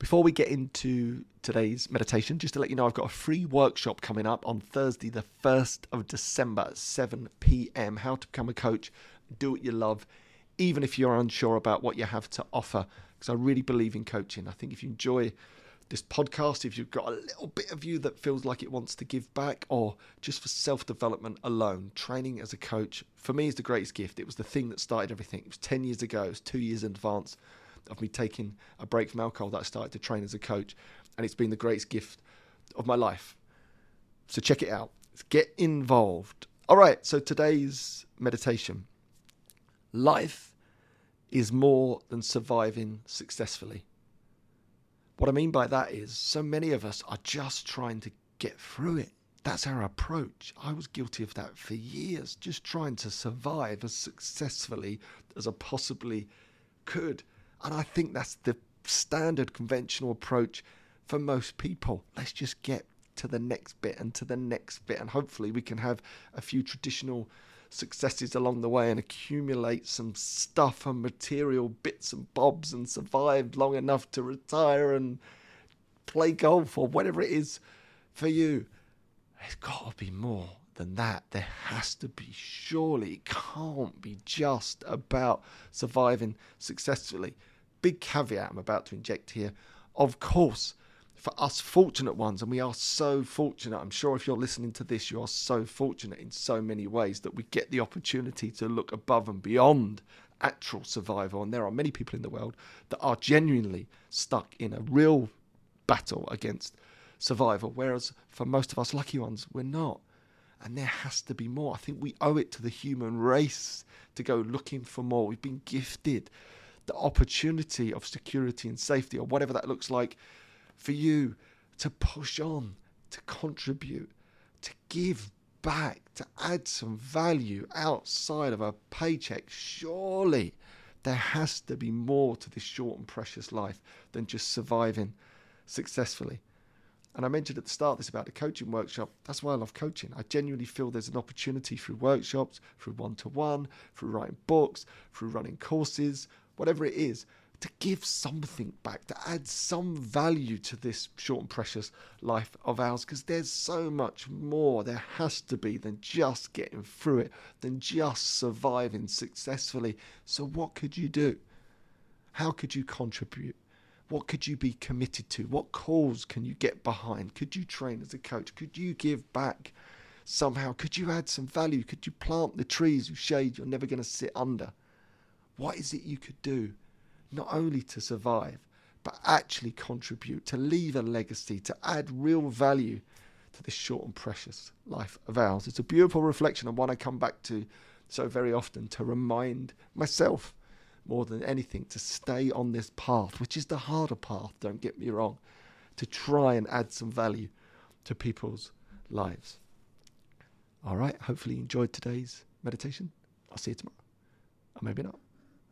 Before we get into today's meditation, just to let you know, I've got a free workshop coming up on Thursday, the 1st of December at 7 p.m. How to become a coach, do what you love, even if you're unsure about what you have to offer. Because I really believe in coaching. I think if you enjoy this podcast, if you've got a little bit of you that feels like it wants to give back, or just for self development alone, training as a coach, for me, is the greatest gift. It was the thing that started everything. It was 10 years ago, it was two years in advance of me taking a break from alcohol that I started to train as a coach. And it's been the greatest gift of my life. So check it out. Get involved. All right, so today's meditation life is more than surviving successfully. What I mean by that is, so many of us are just trying to get through it. That's our approach. I was guilty of that for years, just trying to survive as successfully as I possibly could. And I think that's the standard conventional approach for most people. Let's just get to the next bit and to the next bit, and hopefully we can have a few traditional successes along the way and accumulate some stuff and material bits and bobs and survive long enough to retire and play golf or whatever it is for you. There's got to be more than that. There has to be, surely. It can't be just about surviving successfully. Big caveat I'm about to inject here. Of course, for us fortunate ones, and we are so fortunate. I'm sure if you're listening to this, you are so fortunate in so many ways that we get the opportunity to look above and beyond actual survival. And there are many people in the world that are genuinely stuck in a real battle against survival, whereas for most of us lucky ones, we're not. And there has to be more. I think we owe it to the human race to go looking for more. We've been gifted the opportunity of security and safety, or whatever that looks like for you to push on, to contribute, to give back, to add some value outside of a paycheck. Surely there has to be more to this short and precious life than just surviving successfully. And I mentioned at the start this about the coaching workshop. That's why I love coaching. I genuinely feel there's an opportunity through workshops, through one to one, through writing books, through running courses, whatever it is, to give something back, to add some value to this short and precious life of ours, because there's so much more there has to be than just getting through it, than just surviving successfully. So, what could you do? How could you contribute? What could you be committed to? What cause can you get behind? Could you train as a coach? Could you give back somehow? Could you add some value? Could you plant the trees whose shade you're never going to sit under? What is it you could do? not only to survive, but actually contribute, to leave a legacy, to add real value to this short and precious life of ours. It's a beautiful reflection and one I come back to so very often to remind myself more than anything to stay on this path, which is the harder path, don't get me wrong, to try and add some value to people's lives. All right, hopefully you enjoyed today's meditation. I'll see you tomorrow. Or maybe not.